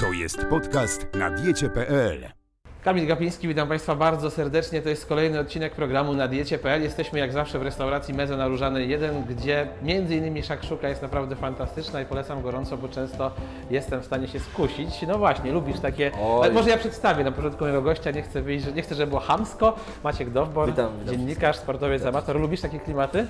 To jest podcast na diecie.pl. Kamil Gapiński, witam Państwa bardzo serdecznie. To jest kolejny odcinek programu na diecie.pl. Jesteśmy jak zawsze w restauracji Meze na Różanej 1, gdzie między innymi szakszuka jest naprawdę fantastyczna i polecam gorąco, bo często jestem w stanie się skusić. No właśnie, lubisz takie... Oj. Może ja przedstawię na początku mojego gościa, nie chcę, wyjść, nie chcę, żeby było hamsko. Maciek Dowbor, Witam, witam dziennikarz, sportowiec, amator. Lubisz takie klimaty?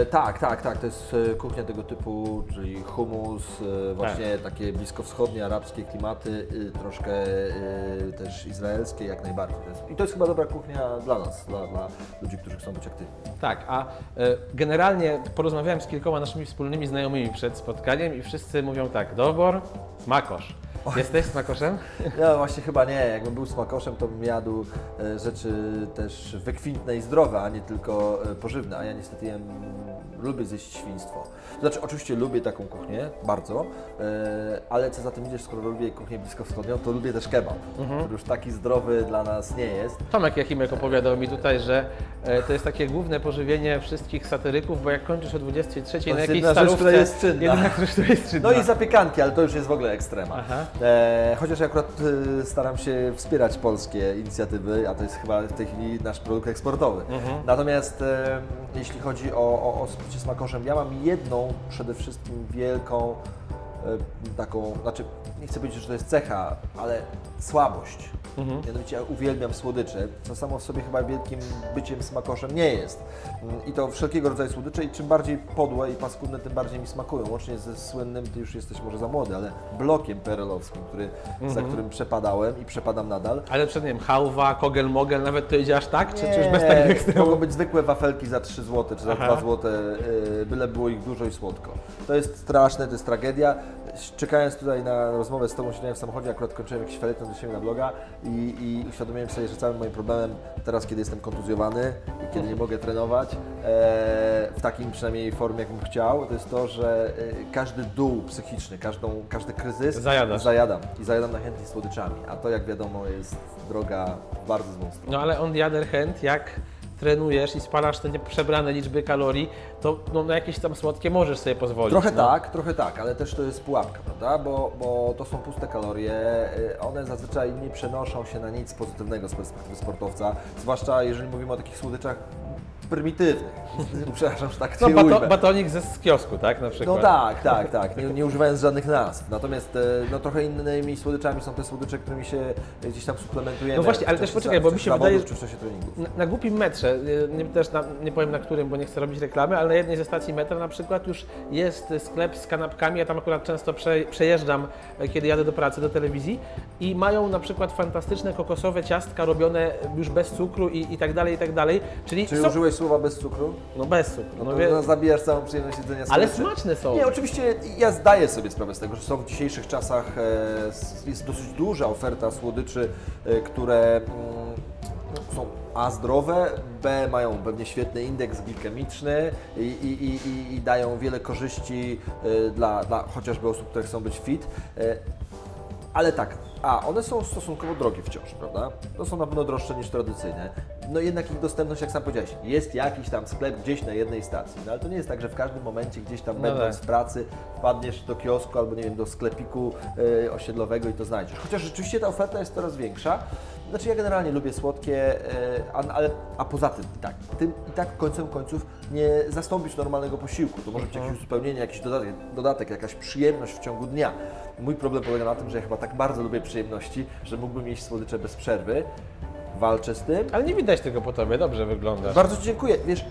E, tak, tak, tak. To jest e, kuchnia tego typu, czyli humus, e, właśnie takie bliskowschodnie, arabskie klimaty, e, troszkę e, też izraelskie jak najbardziej. I to jest chyba dobra kuchnia dla nas, dla, dla ludzi, którzy chcą być aktywni. Tak, a e, generalnie porozmawiałem z kilkoma naszymi wspólnymi znajomymi przed spotkaniem i wszyscy mówią tak, Dowbor, smakosz. Jesteś smakoszem? Ja właśnie chyba nie. Jakbym był smakoszem, to bym jadł e, rzeczy też wykwintne i zdrowe, a nie tylko e, pożywne. A ja niestety jem, lubię zjeść świństwo. To znaczy, oczywiście lubię taką kuchnię, bardzo, e, ale co za tym idziesz, skoro lubię kuchnię bliskowschodnią, to lubię też kebab, który już taki zdrowy dla nas nie jest. Tomek Jachimek opowiadał mi tutaj, że to jest takie główne pożywienie wszystkich satyryków, bo jak kończysz o 23 jest na jakiejś jedna rzecz, starówce, która jest czynna. jedyna rzecz, która jest czynna. No i zapiekanki, ale to już jest w ogóle ekstrema. Aha. E, chociaż ja akurat e, staram się wspierać polskie inicjatywy, a to jest chyba w tej chwili nasz produkt eksportowy. Natomiast e, jeśli chodzi o, o, o bycie smakoszem, ja mam jedną przede wszystkim wielką e, taką, znaczy nie chcę powiedzieć, że to jest cecha, ale słabość. Mianowicie ja uwielbiam słodycze, co samo w sobie chyba wielkim byciem smakoszem nie jest. Mm, I to wszelkiego rodzaju słodycze i czym bardziej podłe i paskudne, tym bardziej mi smakują. Łącznie ze słynnym, ty już jesteś może za młody, ale blokiem perelowskim, który, za którym przepadałem i przepadam nadal. Ale przed nie wiem, hałwa, kogel, mogel, nawet to idzie aż tak? Czy, czy już bez takich mogą ekstremów? być zwykłe wafelki za 3 zł czy za Aha. 2 zł, yy, byle było ich dużo i słodko. To jest straszne, to jest tragedia. Czekając tutaj na rozmowę z Tobą, siedziałem w samochodzie, akurat kończyłem jakiś felieton do siebie na bloga i, i uświadomiłem sobie, że całym moim problemem teraz, kiedy jestem kontuzjowany i kiedy nie mogę trenować, e, w takim przynajmniej formie, jakbym chciał, to jest to, że e, każdy dół psychiczny, każdą, każdy kryzys Zajadasz. zajadam i zajadam najchętniej słodyczami, a to jak wiadomo jest droga w bardzo złą stronę. No ale on other hand, jak trenujesz i spalasz te przebrane liczby kalorii, to no, na jakieś tam słodkie możesz sobie pozwolić. Trochę no. tak, trochę tak, ale też to jest pułapka, prawda? Bo, bo to są puste kalorie, y, one zazwyczaj nie przenoszą się na nic pozytywnego z perspektywy sportowca, zwłaszcza jeżeli mówimy o takich słodyczach prymitywnych. Przepraszam, że tak No, bato, batonik ze z kiosku, tak? Na przykład. No tak, tak, tak, nie, nie używając żadnych nazw. Natomiast e, no, trochę innymi słodyczami są te słodycze, którymi się gdzieś tam suplementujemy. No właśnie, ale też poczekaj, bo mi się wydaje- czy w czasie treningów. Na, na głupim metrze, y, nie, też na, nie powiem na którym, bo nie chcę robić reklamy, ale na jednej ze stacji metra na przykład już jest sklep z kanapkami, ja tam akurat często prze, przejeżdżam, e, kiedy jadę do pracy, do telewizji i mają na przykład fantastyczne kokosowe ciastka robione już bez cukru i, i tak dalej, i tak dalej, czyli Czy są, użyłeś słowa bez cukru? no bez cukru, No no to wie, no, zabijasz całą przyjemność jedzenia ale słodyczy. smaczne są. Nie, oczywiście ja zdaję sobie sprawę z tego, że są w dzisiejszych czasach e, jest dosyć duża oferta słodyczy, e, które mm, są A zdrowe, B mają pewnie świetny indeks glikemiczny i, i, i, i, dają wiele korzyści e, dla, dla chociażby osób, które chcą być fit. Ale tak, a one są stosunkowo drogie wciąż, prawda? To są na pewno droższe niż tradycyjne. No jednak ich dostępność, jak sam powiedziałeś, jest jakiś tam sklep gdzieś na jednej stacji. No ale to nie jest tak, że w każdym momencie gdzieś tam No będąc tak. w pracy wpadniesz do kiosku albo nie wiem, do sklepiku e, osiedlowego i to znajdziesz. Chociaż rzeczywiście ta oferta jest coraz większa. Znaczy ja generalnie lubię słodkie, e, a, ale, a poza tym i tak, tym i tak końcem końców nie zastąpisz normalnego posiłku. To może być jakieś uzupełnienie, jakiś dodatek, dodatek, jakaś przyjemność w ciągu dnia. Mój problem polega na tym, że ja chyba tak bardzo lubię przyjemności, że mógłbym jeść słodycze bez przerwy. Walczę z tym. Ale nie widać tego po tobie, dobrze wyglądasz. Bardzo Ci dziękuję. Wiesz,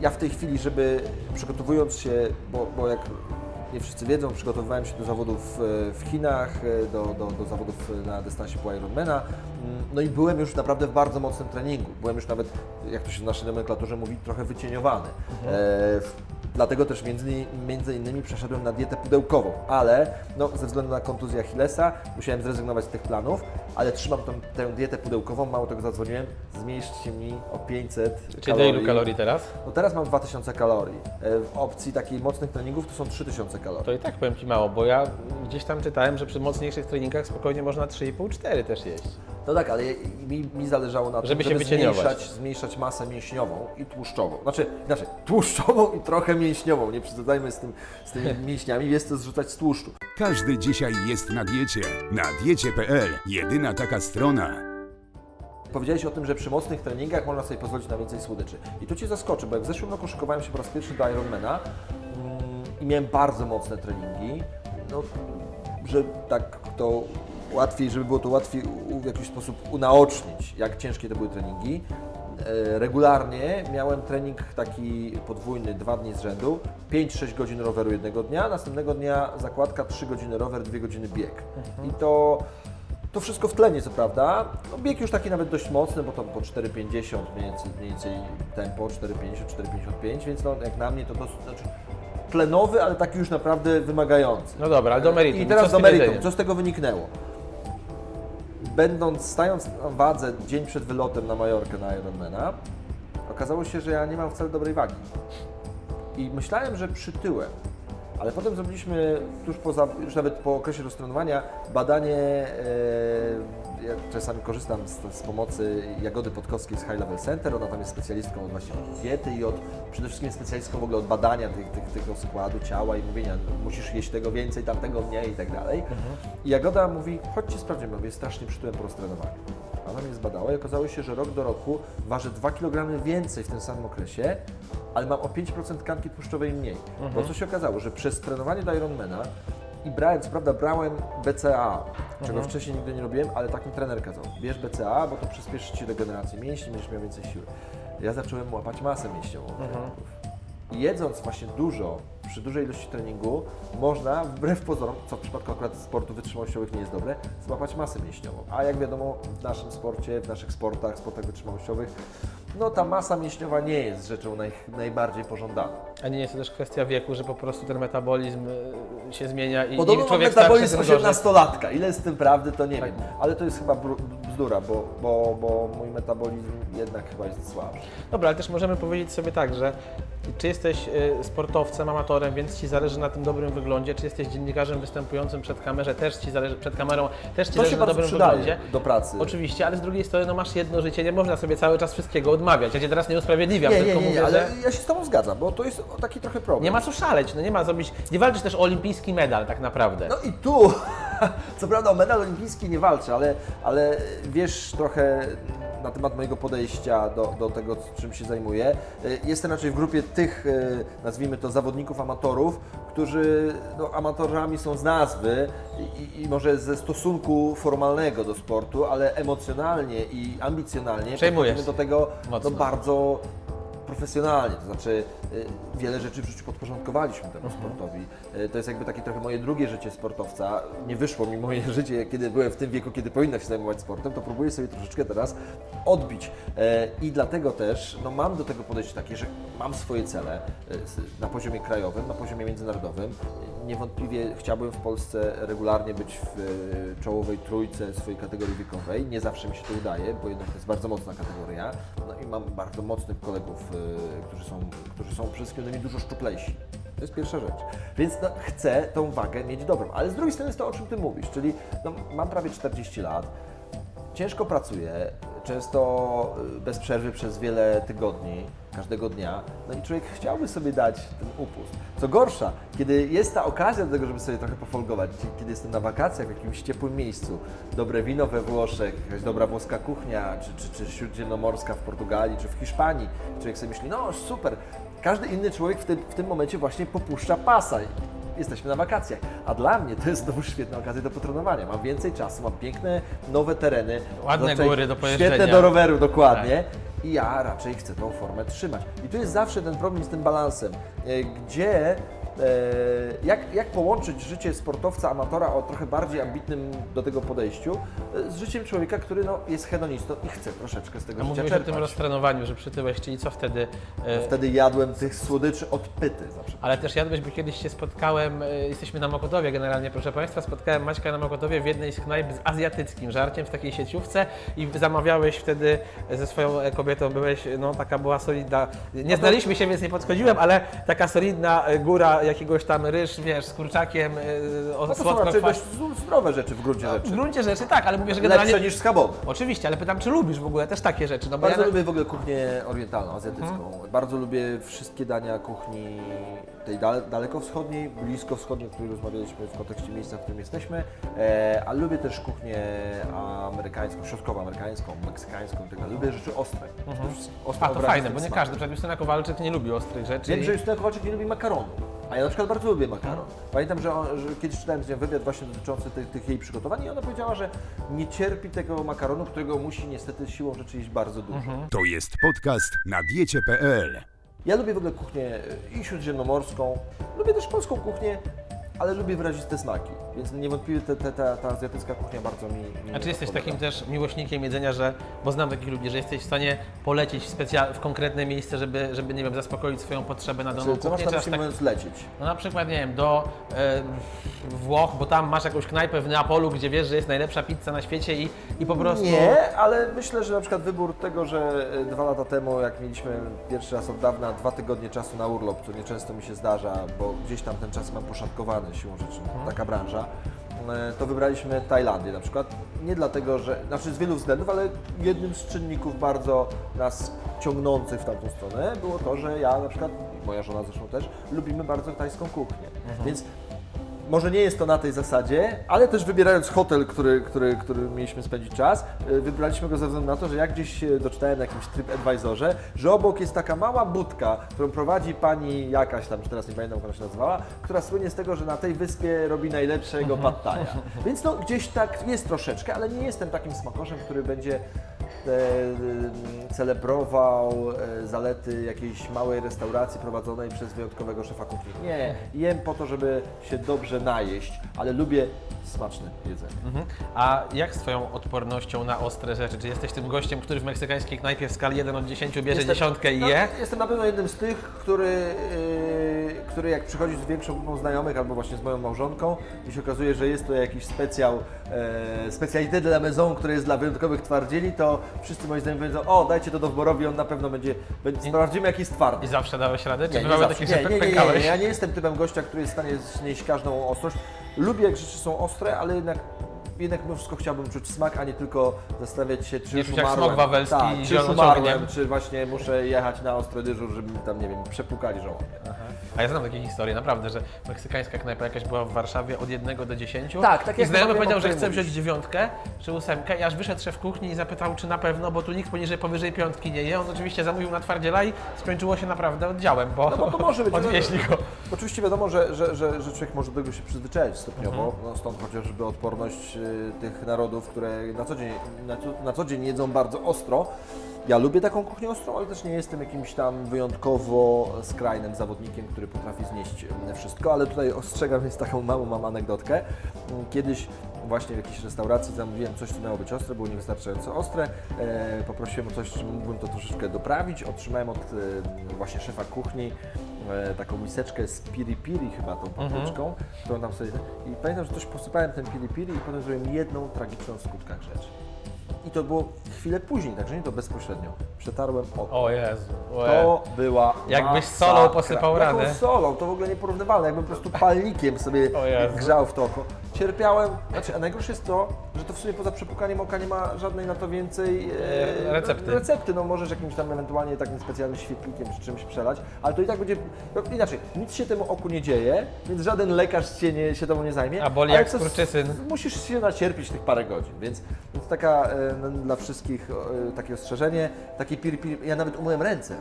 ja w tej chwili, żeby przygotowując się, bo, bo jak nie wszyscy wiedzą, przygotowywałem się do zawodów e, w Chinach, e, do, do, do zawodów na dystansie pół Ironmana. Mm, No i byłem już naprawdę w bardzo mocnym treningu. Byłem już nawet, jak to się w naszej nomenklaturze mówi, trochę wycieniowany. E, w- Dlatego też między, między innymi przeszedłem na dietę pudełkową, ale no, ze względu na kontuzję Achillesa musiałem zrezygnować z tych planów, ale trzymam tą, tę dietę pudełkową, mało tego zadzwoniłem, zmierzcie mi o 500 Czyli do ilu kalorii teraz? No teraz mam 2000 kalorii. E, W opcji takiej mocnych treningów to są 3000 kalorii. To i tak powiem Ci mało, bo ja gdzieś tam czytałem, że przy mocniejszych treningach spokojnie można 3,5-4 też jeść. No tak, ale mi, mi zależało na tym, Żeby się żeby zmniejszać, zmniejszać masę mięśniową i tłuszczową. Znaczy, znaczy tłuszczową i trochę mięśniową. Nie przesadzajmy z, tym, z tymi mięśniami, jest to zrzucać z tłuszczu. Każdy dzisiaj jest na diecie. Na diecie.pl jedyna taka strona. Powiedziałeś o tym, że przy mocnych treningach można sobie pozwolić na więcej słodyczy. I tu Cię zaskoczę, bo jak w zeszłym roku szykowałem się po raz pierwszy do Ironmana mm, i miałem bardzo mocne treningi, no, że tak to łatwiej, żeby było to łatwiej w jakiś sposób unaocznić, jak ciężkie to były treningi. E, Regularnie miałem trening taki podwójny, dwa dni z rzędu, 5-6 godzin roweru jednego dnia, następnego dnia zakładka 3 godziny rower, 2 godziny bieg. I to to wszystko w tlenie, co prawda. No, bieg już taki nawet dość mocny, bo to po 4,50 mniej więcej, mniej więcej tempo, 4,50, 4,55, więc no, jak na mnie to dosyć, znaczy tlenowy, ale taki już naprawdę wymagający. No dobra, ale do meritum. I teraz do meritum. Co z tego wyniknęło? Będąc, stając na wadze dzień przed wylotem na Majorkę na Ironmana, okazało się, że ja nie mam wcale dobrej wagi. I myślałem, że przytyłem. Ale potem zrobiliśmy, tuż poza, już nawet po okresie roztrenowania, badanie, e, ja czasami korzystam z, z pomocy Jagody Podkowskiej z High Level Center, ona tam jest specjalistką od właśnie diety i od, przede wszystkim specjalistką w ogóle od badania tych, tych, tego składu ciała i mówienia, musisz jeść tego więcej, tamtego mniej i tak dalej. I Jagoda mówi, chodźcie sprawdzimy, mówię, strasznie przytyłem po roztrenowaniu. Ona mnie zbadała i okazało się, że rok do roku ważę 2 kg więcej w tym samym okresie, ale mam o 5% tkanki tłuszczowej mniej. Bo co się okazało, że przez trenowanie do Ironmana i brałem, co prawda brałem BCA, czego wcześniej nigdy nie robiłem, ale tak mi trener kazał. Bierz BCA, bo to przyspieszy Ci regenerację mięśni, będziesz miał więcej siły. Ja zacząłem łapać masę mięśniową. treningów. I jedząc właśnie dużo, przy dużej ilości treningu, można wbrew pozorom, co w przypadku akurat sportów wytrzymałościowych nie jest dobre, złapać masę mięśniową. A jak wiadomo, w naszym sporcie, w naszych sportach, sportach wytrzymałościowych, no ta masa mięśniowa nie jest rzeczą naj, najbardziej pożądaną. A nie jest to też kwestia wieku, że po prostu ten metabolizm y, się zmienia i Podobno im człowiek metabolizm tym gorzej. 18-latka. Ile jest z tym prawdy, to nie Tak. wiem. Ale to jest chyba bzdura, bo, bo, bo mój metabolizm jednak chyba jest słabszy. Dobra, ale też możemy powiedzieć sobie tak, że czy jesteś y, sportowcem, amatorem, więc Ci zależy na tym dobrym wyglądzie, czy jesteś dziennikarzem występującym przed kamerze, też Ci zależy, przed kamerą, też Ci To zależy na dobrym wyglądzie. do pracy. Oczywiście, ale z drugiej strony no masz jedno życie, nie można sobie cały czas wszystkiego odmawiać. Ja Cię teraz nie usprawiedliwiam, Nie, nie, tylko nie, mówię, nie, ale że ja się z Tobą zgadzam, bo to jest taki trochę problem. nie ma co szaleć, no nie ma zrobić, nie walczysz też o olimpijski medal tak naprawdę. No i tu, co prawda o medal olimpijski nie walczę, ale, ale wiesz trochę na temat mojego podejścia do, do tego, czym się zajmuję. Y, Jestem raczej w grupie tych, y, nazwijmy to, zawodników amatorów, którzy no, amatorami są z nazwy i, i może ze stosunku formalnego do sportu, ale emocjonalnie i ambicjonalnie Przejmujesz do tego no, bardzo profesjonalnie, to znaczy wiele rzeczy w życiu podporządkowaliśmy temu sportowi. Y, To jest jakby takie trochę moje drugie życie sportowca. Nie wyszło mi moje życie, kiedy byłem w tym wieku, kiedy powinno się zajmować sportem, to próbuję sobie troszeczkę teraz odbić. E, I dlatego też no, mam do tego podejście takie, że mam swoje cele na poziomie krajowym, na poziomie międzynarodowym. Niewątpliwie chciałbym w Polsce regularnie być w czołowej trójce swojej kategorii wiekowej. Nie zawsze mi się to udaje, bo jednak to jest bardzo mocna kategoria. No i mam bardzo mocnych kolegów, którzy są, którzy są przede wszystkim dużo szczuplejsi. To jest pierwsza rzecz. Więc no, chcę tą wagę mieć dobrą. Ale z drugiej strony jest to, o czym Ty mówisz, czyli no, mam prawie 40 lat, ciężko pracuję, często y, bez przerwy przez wiele tygodni, każdego dnia. No i człowiek chciałby sobie dać ten upust. Co gorsza, kiedy jest ta okazja do tego, żeby sobie trochę pofolgować, kiedy jestem na wakacjach w jakimś ciepłym miejscu, dobre wino we Włoszech, jakaś dobra włoska kuchnia, czy, czy, czy śródziemnomorska w Portugalii, czy w Hiszpanii, człowiek sobie myśli, no super. Każdy inny człowiek w tym, w tym momencie właśnie popuszcza pasa jesteśmy na wakacjach. A dla mnie to jest znowu świetna okazja do potrenowania. Mam więcej czasu, mam piękne, nowe tereny. Ładne Zazwyczaj góry do pojeżdżenia. Świetne do roweru, dokładnie. I ja raczej chcę tą formę trzymać. I tu jest zawsze ten problem z tym balansem, e, gdzie jak, jak połączyć życie sportowca, amatora o trochę bardziej ambitnym do tego podejściu e, z życiem człowieka, który no, jest hedonistą i chce troszeczkę z tego A życia mówiłeś o tym czerpać. roztrenowaniu, że przytyłeś, czyli co wtedy? e, Wtedy jadłem tych słodyczy od pyty zawsze. Ale też jadłeś, bo kiedyś się spotkałem, e, jesteśmy na Mokotowie generalnie, proszę Państwa, spotkałem Maćka na Mokotowie w jednej z knajp z azjatyckim żarciem w takiej sieciówce i zamawiałeś wtedy ze swoją e, kobietą, byłeś, no taka była solidna, nie znaliśmy się, więc nie podchodziłem, ale taka solidna e, góra jakiegoś tam ryż, wiesz, z kurczakiem, yy, o No to są słodko raczej zdrowe rzeczy w gruncie W rzeczy. gruncie rzeczy tak, ale mówię, że generalnie... Lepsze niż schabowe. Oczywiście, ale pytam, czy lubisz w ogóle też takie rzeczy? No bo Bardzo ja... lubię w ogóle kuchnię orientalną, azjatycką. Mhm. Bardzo lubię wszystkie dania kuchni tej dal dalekowschodniej, bliskowschodniej, o której rozmawialiśmy w kontekście miejsca, w którym jesteśmy, e, a lubię też kuchnię amerykańską, środkowoamerykańską, meksykańską i tak dalej. Lubię rzeczy ostre. Wszystkim ostre Mhm. A, to obrazy fajne, bo nie smakiem. każdy, przed Justyna Kowalczyk nie lubi ostrych rzeczy. Wiem, i- że Justyna Kowalczyk nie lubi makaronu. A ja na przykład bardzo lubię makaron. Pamiętam, że, on, że kiedyś czytałem z nią wywiad właśnie dotyczący tych, tych jej przygotowań i ona powiedziała, że nie cierpi tego makaronu, którego musi niestety siłą rzeczy jeść bardzo dużo. To jest podcast na diecie.pl. Ja lubię w ogóle kuchnię i śródziemnomorską, lubię też polską kuchnię, ale lubię wyraziste smaki, więc niewątpliwie te, te, ta, ta azjatycka kuchnia bardzo mi, mi A czy jesteś takim też miłośnikiem jedzenia, że, bo znam takich ludzi, że jesteś w stanie polecieć w, specja- w konkretne miejsce, żeby, żeby, nie wiem, zaspokoić swoją potrzebę na daną Czy, co masz na myśli tak, mówiąc lecieć? no na przykład, nie wiem, do e, Włoch, bo tam masz jakąś knajpę w Neapolu, gdzie wiesz, że jest najlepsza pizza na świecie i, i po prostu... Nie, ale myślę, że na przykład wybór tego, że e, dwa lata temu, jak mieliśmy pierwszy raz od dawna dwa tygodnie czasu na urlop, co nieczęsto mi się zdarza, bo gdzieś tam ten czas mam poszatkowany siłą rzeczy, taka branża, to wybraliśmy Tajlandię na przykład. Nie dlatego, że, znaczy z wielu względów, ale jednym z czynników bardzo nas ciągnących w tamtą stronę było to, że ja na przykład, moja żona zresztą też, lubimy bardzo tajską kuchnię. Więc może nie jest to na tej zasadzie, ale też wybierając hotel, który, który, który mieliśmy spędzić czas, y, wybraliśmy go ze względu na to, że jak gdzieś doczytałem na jakimś TripAdvisorze, że obok jest taka mała budka, którą prowadzi pani jakaś tam, czy teraz nie pamiętam, jak ona się nazywała, która słynie z tego, że na tej wyspie robi najlepszego thai'a. Więc no gdzieś tak jest troszeczkę, ale nie jestem takim smakoszem, który będzie e, celebrował e, zalety jakiejś małej restauracji prowadzonej przez wyjątkowego szefa kuchni. Nie, jem po to, żeby się dobrze najeść, ale lubię smaczne jedzenie. Mhm. A jak z Twoją odpornością na ostre rzeczy? Czy jesteś tym gościem, który w meksykańskiej knajpie w skali 1 od 10 bierze Jestem- dziesiątkę i no, je? Jestem na pewno jednym z tych, który, yy, który jak przychodzi z większą grupą znajomych albo właśnie z moją małżonką i się okazuje, że jest to jakiś specjał, e, specalité de la maison, który jest dla wyjątkowych twardzieli, to wszyscy moi znajomi powiedzą, o dajcie to Dowborowi, on na pewno będzie, będzie sprawdzimy jaki jest twardy. I zawsze dałeś radę? Czy Nie, nie, takie, nie, nie, nie, nie, nie, ja nie jestem typem gościa, który jest w stanie znieść każdą ostrość. Lubię jak rzeczy są ostre, ale jednak jednak mimo wszystko chciałbym czuć smak, a nie tylko zastanawiać się, czy Nie już jak umarłem. smok wawelski tak, czy już umarłem, czy właśnie muszę jechać na ostry dyżur, żeby mi tam, nie wiem, przepłukali żołądek. A ja znam takie historie, naprawdę, że meksykańska knajpa jakaś była w Warszawie od 1 do 10. Tak, tak I jak znajomy powiedział, że chce wziąć dziewiątkę czy ósemkę i aż wyszedł szef kuchni i zapytał, czy na pewno, bo tu nikt poniżej, powyżej piątki nie je. On oczywiście zamówił na twardziela i skończyło się naprawdę oddziałem, bo, No bo to może być. odwieźli go. Oczywiście wiadomo, że, że, że, że człowiek może do tego się przyzwyczaić stopniowo, Mhm. no stąd chociażby odporność y, tych narodów, które na co, dzień, na, co, na co dzień jedzą bardzo ostro. Ja lubię taką kuchnię ostrą, ale też nie jestem jakimś tam wyjątkowo skrajnym zawodnikiem, który potrafi znieść wszystko, ale tutaj ostrzegam, jest taką małą mam anegdotkę. Kiedyś właśnie w jakiejś restauracji zamówiłem coś, co miało być ostre, było niewystarczająco ostre. E, poprosiłem o coś, czy mógłbym to troszeczkę doprawić. Otrzymałem od e, właśnie szefa kuchni e, taką miseczkę z piri piri chyba tą papryczką, którą tam sobie... I pamiętam, że coś posypałem ten piri piri i potem zrobiłem jedną tragiczną w skutkach rzecz. I to było chwilę później, także nie to bezpośrednio. Przetarłem oko. O Jezu. o Je- To była Jakbyś solą posypał Jaką ranę. solą? To w ogóle nieporównywalne. Jakbym po prostu palnikiem sobie Jezu. grzał w to oko. Cierpiałem. Znaczy, a najgorsze jest to, że to w sumie poza przepukaniem oka nie ma żadnej na to więcej E, recepty. recepty. No możesz jakimś tam ewentualnie takim specjalnym świetlikiem czy czymś przelać, ale to i tak będzie. No, inaczej, nic się temu oku nie dzieje, więc żaden lekarz się, nie, się temu nie zajmie. A boli ale jak skurczysyn. Musisz się nacierpieć tych parę godzin, więc, więc taka e, dla wszystkich e, takie ostrzeżenie, takie piri, piri. Ja nawet umyłem ręce.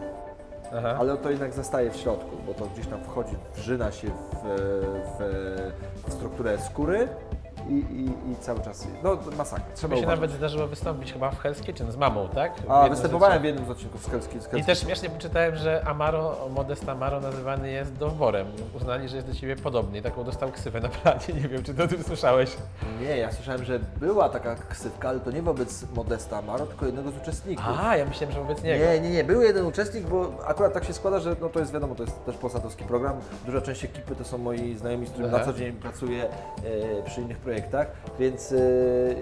Aha. Ale to jednak zostaje w środku, bo to gdzieś tam wchodzi, wrzyna się w, w, w strukturę skóry i, i, i cały czas. No masakra. Trzeba Mi się uważać. nawet zdarzyło wystąpić chyba w Hell's Kitchen z mamą, tak? W A jednym występowałem w jednym z odcinków z Helski. I też śmiesznie poczytałem, że Amaro, Modest Amaro nazywany jest dowborem. Uznali, że jest do ciebie podobny i taką dostał ksywę na planie. Nie wiem, czy ty o tym słyszałeś. Nie, ja słyszałem, że była taka ksywka, ale to nie wobec Modesta Amaro, tylko jednego z uczestników. A, ja myślałem, że wobec niego. Nie, nie, nie. Był jeden uczestnik, bo akurat tak się składa, że no to jest wiadomo, to jest też polsatowski program. Duża część ekipy to są moi znajomi, z którymi Aha. na co dzień pracuję e, przy innych projektach. Projektach, więc yy,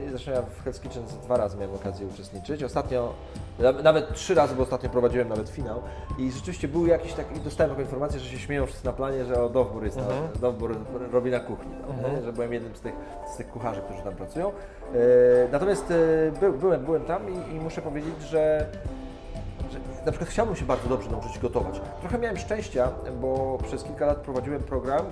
zresztą ja w Hell's Kitchen dwa razy miałem okazję uczestniczyć. Ostatnio, na- nawet trzy razy, bo ostatnio prowadziłem nawet finał i rzeczywiście był jakiś taki, dostałem taką informację, że się śmieją wszyscy na planie, że o Dowbor jest, Mhm. Dowbor robi na kuchni, tam, nie? że byłem jednym z tych, z tych kucharzy, którzy tam pracują. Yy, natomiast yy, by, byłem, byłem tam i, i muszę powiedzieć, że na przykład chciałbym się bardzo dobrze nauczyć gotować. Trochę miałem szczęścia, bo przez kilka lat prowadziłem program,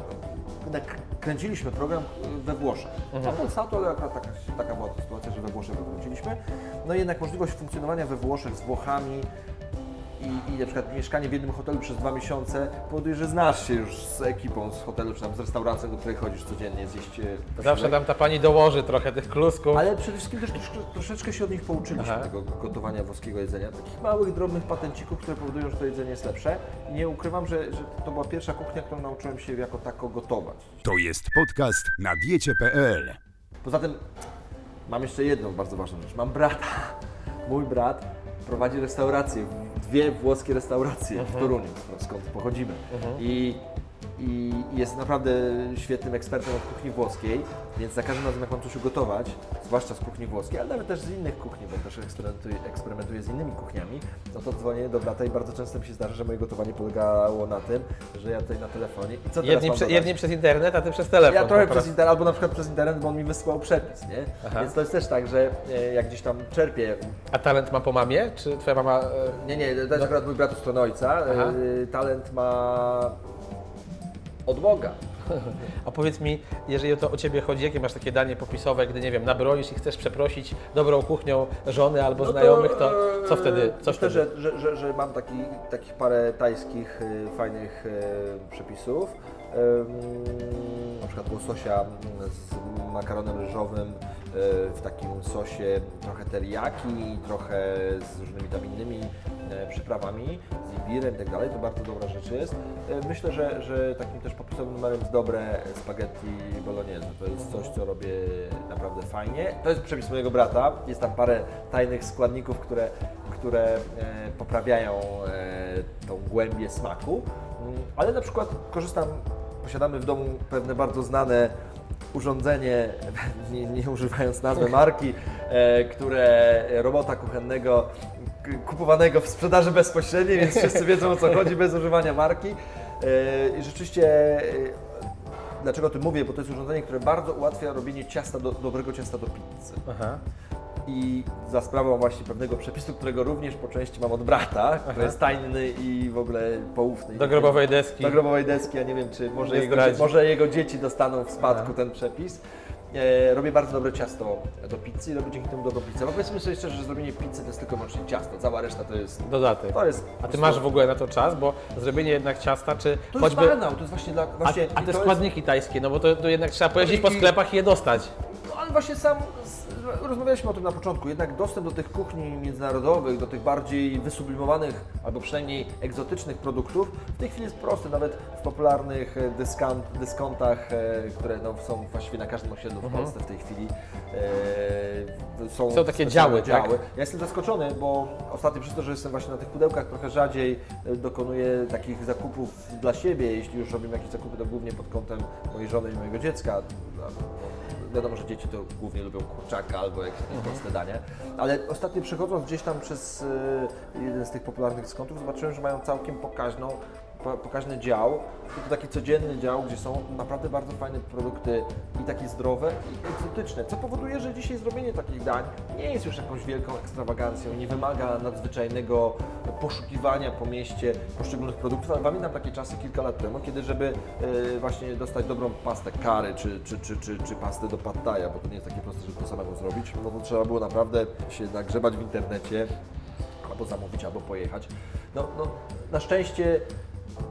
kręciliśmy program we Włoszech. Mhm. Polsatu, ale akurat taka, taka była sytuacja, że we Włoszech go kręciliśmy. No i jednak możliwość funkcjonowania we Włoszech z Włochami i, i na przykład mieszkanie w jednym hotelu przez dwa miesiące powoduje, że znasz się już z ekipą z hotelu, czy tam z restauracji, do której chodzisz codziennie zjeść e, Zawsze posiłek. tam ta pani dołoży trochę tych klusków. Ale przede wszystkim też troszkę, troszeczkę się od nich pouczyliśmy, Aha. tego gotowania włoskiego jedzenia. Takich małych, drobnych patencików, które powodują, że to jedzenie jest lepsze. I nie ukrywam, że, że to była pierwsza kuchnia, którą nauczyłem się jako tako gotować. To jest podcast na diecie.pl. Poza tym mam jeszcze jedną bardzo ważną rzecz. Mam brata. Mój brat prowadzi restaurację, dwie włoskie restauracje w Toruniu, skąd pochodzimy. I, i jest naprawdę świetnym ekspertem od kuchni włoskiej, więc za każdym razem jak mam coś ugotować, zwłaszcza z kuchni włoskiej, ale nawet też z innych kuchni, bo też eksperymentuję, eksperymentuję z innymi kuchniami, no to dzwonię do brata i bardzo często mi się zdarza, że moje gotowanie polegało na tym, że ja tutaj na telefonie i co teraz Jedni, prze, jedni przez internet, a ty przez telefon. Ja trochę przez internet, albo na przykład przez internet, bo on mi wysłał przepis, nie? Aha. Więc to jest też tak, że e, jak gdzieś tam czerpię. A talent ma po mamie? Czy twoja mama... e, Nie, nie, to jest akurat mój brat od strony ojca. Aha. E, Talent ma od Boga. A powiedz mi, jeżeli to o Ciebie chodzi, jakie masz takie danie popisowe, gdy, nie wiem, nabroisz i chcesz przeprosić dobrą kuchnią żony albo znajomych, to co e, wtedy? Co myślę, wtedy? że, że, że, że mam taki, takich parę tajskich, e, fajnych e, przepisów. Na przykład łososia z makaronem ryżowym w takim sosie trochę teriyaki, trochę z różnymi tam innymi e, przyprawami, z imbirem i tak dalej. To bardzo dobra rzecz jest. E, Myślę, że, że takim też popisowym numerem jest dobre spaghetti bolognese. To jest coś, co robię naprawdę fajnie. To jest przepis mojego brata. Jest tam parę tajnych składników, które, które e, poprawiają tą głębię smaku. Mm, Ale na przykład korzystam, posiadamy w domu pewne bardzo znane urządzenie, nie, nie używając nazwy marki, e, które robota kuchennego kupowanego w sprzedaży bezpośredniej, więc wszyscy wiedzą o co chodzi bez używania marki. E, I rzeczywiście e, Dlaczego o tym mówię? Bo to jest urządzenie, które bardzo ułatwia robienie ciasta do, dobrego ciasta do pizzy. Aha. I za sprawą właśnie pewnego przepisu, którego również po części mam od brata, który jest tajny i w ogóle poufny. Do grobowej deski. Do grobowej deski, ja nie wiem, czy może, jego, może jego dzieci dostaną w spadku Aha. ten przepis. E, robię bardzo dobre ciasto do pizzy i robię dzięki temu dobrą pizzę. Bo powiedzmy sobie szczerze, że zrobienie pizzy to jest tylko wyłącznie ciasto, cała reszta to jest... Dodatek. To jest A Ty masz w ogóle na to czas, bo zrobienie jednak ciasta, czy To choćby... jest banał, to jest właśnie dla... A, Właśnie, a i te to składniki tajskie, no bo to, to jednak trzeba pojeździć po sklepach i je dostać. No ale właśnie sam rozmawialiśmy o tym na początku. Jednak dostęp do tych kuchni międzynarodowych, do tych bardziej wysublimowanych albo przynajmniej egzotycznych produktów w tej chwili jest prosty. Nawet w popularnych e, dyskant, dyskontach, e, które no, są właściwie na każdym osiedlu w Polsce w tej chwili, e, są, Są takie specjalne działy, tak? Ja jestem zaskoczony, bo ostatnio przez to, że jestem właśnie na tych pudełkach trochę rzadziej e, dokonuję takich zakupów dla siebie. Jeśli już robimy jakieś zakupy, to głównie pod kątem mojej żony i mojego dziecka. Wiadomo, że dzieci to głównie lubią kurczaka albo jakieś takie proste dania, ale ostatnio przechodząc gdzieś tam przez e, jeden z tych popularnych dyskontów zobaczyłem, że mają całkiem pokaźną, po- pokaźny dział. To taki codzienny dział, gdzie są naprawdę bardzo fajne produkty i takie zdrowe i egzotyczne, co powoduje, że dzisiaj zrobienie takich dań nie jest już jakąś wielką ekstrawagancją, nie wymaga nadzwyczajnego poszukiwania po mieście poszczególnych produktów, ale pamiętam takie czasy kilka lat temu, kiedy żeby e, właśnie dostać dobrą pastę kary czy, czy, czy, czy, czy pastę do pattaja, bo to nie jest takie proste, żeby to samemu zrobić, no to trzeba było naprawdę się nagrzebać w internecie, albo zamówić, albo pojechać. No, no, na szczęście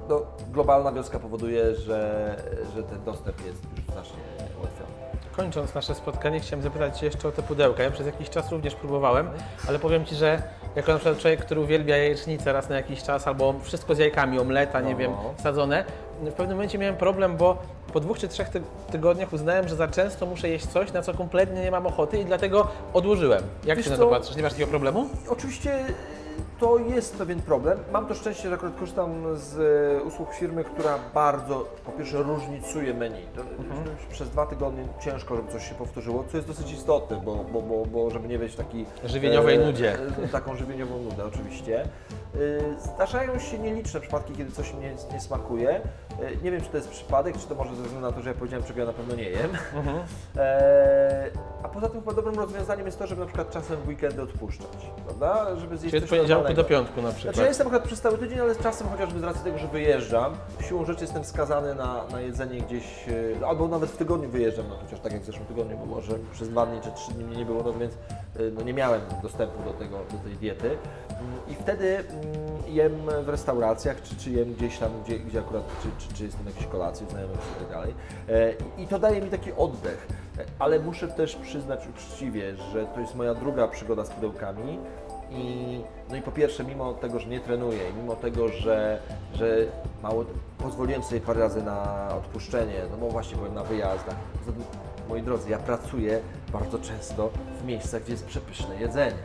no, globalna wioska powoduje, że, że ten dostęp jest już znacznie ułatwiony. Kończąc nasze spotkanie, chciałem zapytać Cię jeszcze o te pudełka. Ja przez jakiś czas również próbowałem, ale powiem Ci, że jako na przykład człowiek, który uwielbia jajecznicę raz na jakiś czas, albo wszystko z jajkami, omleta, nie No. wiem, sadzone, w pewnym momencie miałem problem, bo po dwóch czy trzech ty- tygodniach uznałem, że za często muszę jeść coś, na co kompletnie nie mam ochoty i dlatego odłożyłem. Jak Wiesz Ty na to co? patrzysz? Nie masz takiego problemu? Oczywiście to jest pewien problem. Mam to szczęście, że akurat korzystam z e, usług firmy, która bardzo, po pierwsze, różnicuje menu. To, Przez dwa tygodnie ciężko, żeby coś się powtórzyło, co jest dosyć istotne, bo, bo, bo, bo żeby nie mieć takiej... Żywieniowej nudzie. e, Taką żywieniową nudę, oczywiście. E, Zdarzają się nieliczne przypadki, kiedy coś mnie nie smakuje. E, Nie wiem, czy to jest przypadek, czy to może ze względu na to, że ja powiedziałem, czego ja na pewno nie jem. E, A poza tym chyba dobrym rozwiązaniem jest to, żeby na przykład czasem w weekendy odpuszczać, prawda? Żeby zjeść Czyli coś poniedziałku do piątku na przykład. Znaczy ja jestem akurat przez cały tydzień, ale czasem chociażby z racji tego, że wyjeżdżam, siłą rzeczy jestem skazany na, na jedzenie gdzieś, e, albo nawet w tygodniu wyjeżdżam, no chociaż tak jak w zeszłym tygodniu było, że przez dwa dni czy trzy dni mnie nie było, no więc e, no nie miałem dostępu do, tego, do tej diety. Mm, I wtedy mm, jem w restauracjach, czy, czy jem gdzieś tam, gdzie, gdzie akurat, czy, czy, czy jestem na jakiejś kolacji, znajomych i tak dalej. E, I to daje mi taki oddech. Ale muszę też przyznać uczciwie, że to jest moja druga przygoda z pudełkami. I, no i po pierwsze, mimo tego, że nie trenuję, i mimo tego, że, że mało pozwoliłem sobie parę razy na odpuszczenie, no bo właśnie byłem na wyjazdach. Moi drodzy, ja pracuję bardzo często w miejscach, gdzie jest przepyszne jedzenie.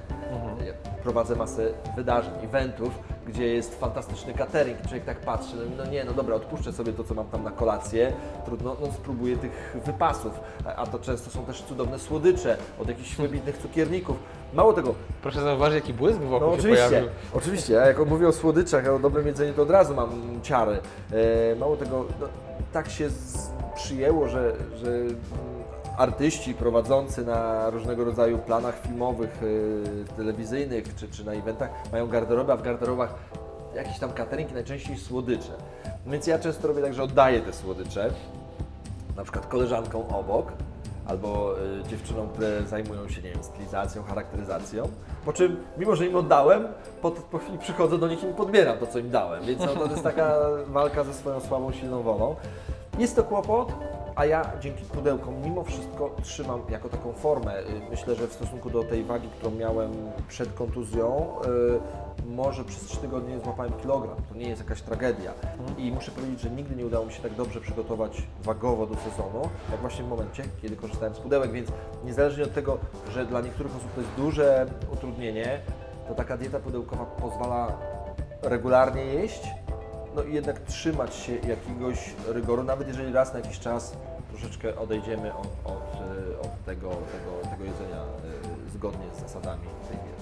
Ja prowadzę masę wydarzeń, eventów, gdzie jest fantastyczny catering. Człowiek tak patrzy, no, no nie, no dobra, odpuszczę sobie to, co mam tam na kolację, trudno, no spróbuję tych wypasów. A to często są też cudowne słodycze od jakichś wybitnych cukierników. Mało tego, Proszę zauważyć, jaki błysk wokół no się oczywiście, pojawił. oczywiście. Ja jak mówię o słodyczach, o dobrym jedzeniu, to od razu mam ciary. E, mało tego, no, tak się z, przyjęło, że, że artyści prowadzący na różnego rodzaju planach filmowych, e, telewizyjnych czy, czy na eventach mają garderobę, a w garderobach jakieś tam catering, najczęściej słodycze. Więc ja często robię tak, że oddaję te słodycze na przykład koleżankom obok, albo y, dziewczynom, które zajmują się, nie wiem, stylizacją, charakteryzacją. Po czym, mimo że im oddałem, po, po chwili przychodzę do nich i im podbieram to, co im dałem. Więc no, to jest taka walka ze swoją słabą, silną wolą. Jest to kłopot, a ja dzięki pudełkom mimo wszystko trzymam jako taką formę. Y, Myślę, że w stosunku do tej wagi, którą miałem przed kontuzją, y, może przez 3 tygodnie złapałem kilogram. To nie jest jakaś tragedia. I muszę powiedzieć, że nigdy nie udało mi się tak dobrze przygotować wagowo do sezonu, jak właśnie w momencie, kiedy korzystałem z pudełek. Więc niezależnie od tego, że dla niektórych osób to jest duże utrudnienie, to taka dieta pudełkowa pozwala regularnie jeść, no i jednak trzymać się jakiegoś rygoru, nawet jeżeli raz na jakiś czas troszeczkę odejdziemy od, od, y, od tego, tego, tego jedzenia y, zgodnie z zasadami tej diety.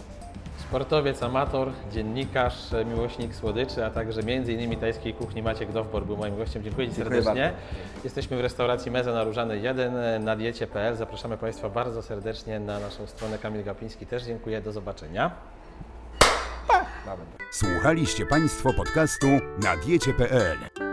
Sportowiec, amator, dziennikarz, miłośnik słodyczy, a także m.in. tajskiej kuchni Maciek Dowbor był moim gościem. Dziękuję Ci Dziękuję serdecznie. bardzo. Jesteśmy w restauracji Meza na Różanej 1 e, na diecie.pl. Zapraszamy Państwa bardzo serdecznie na naszą stronę. Kamil Gapiński też dziękuję. Do zobaczenia. Słuchaliście Państwo podcastu na diecie.pl.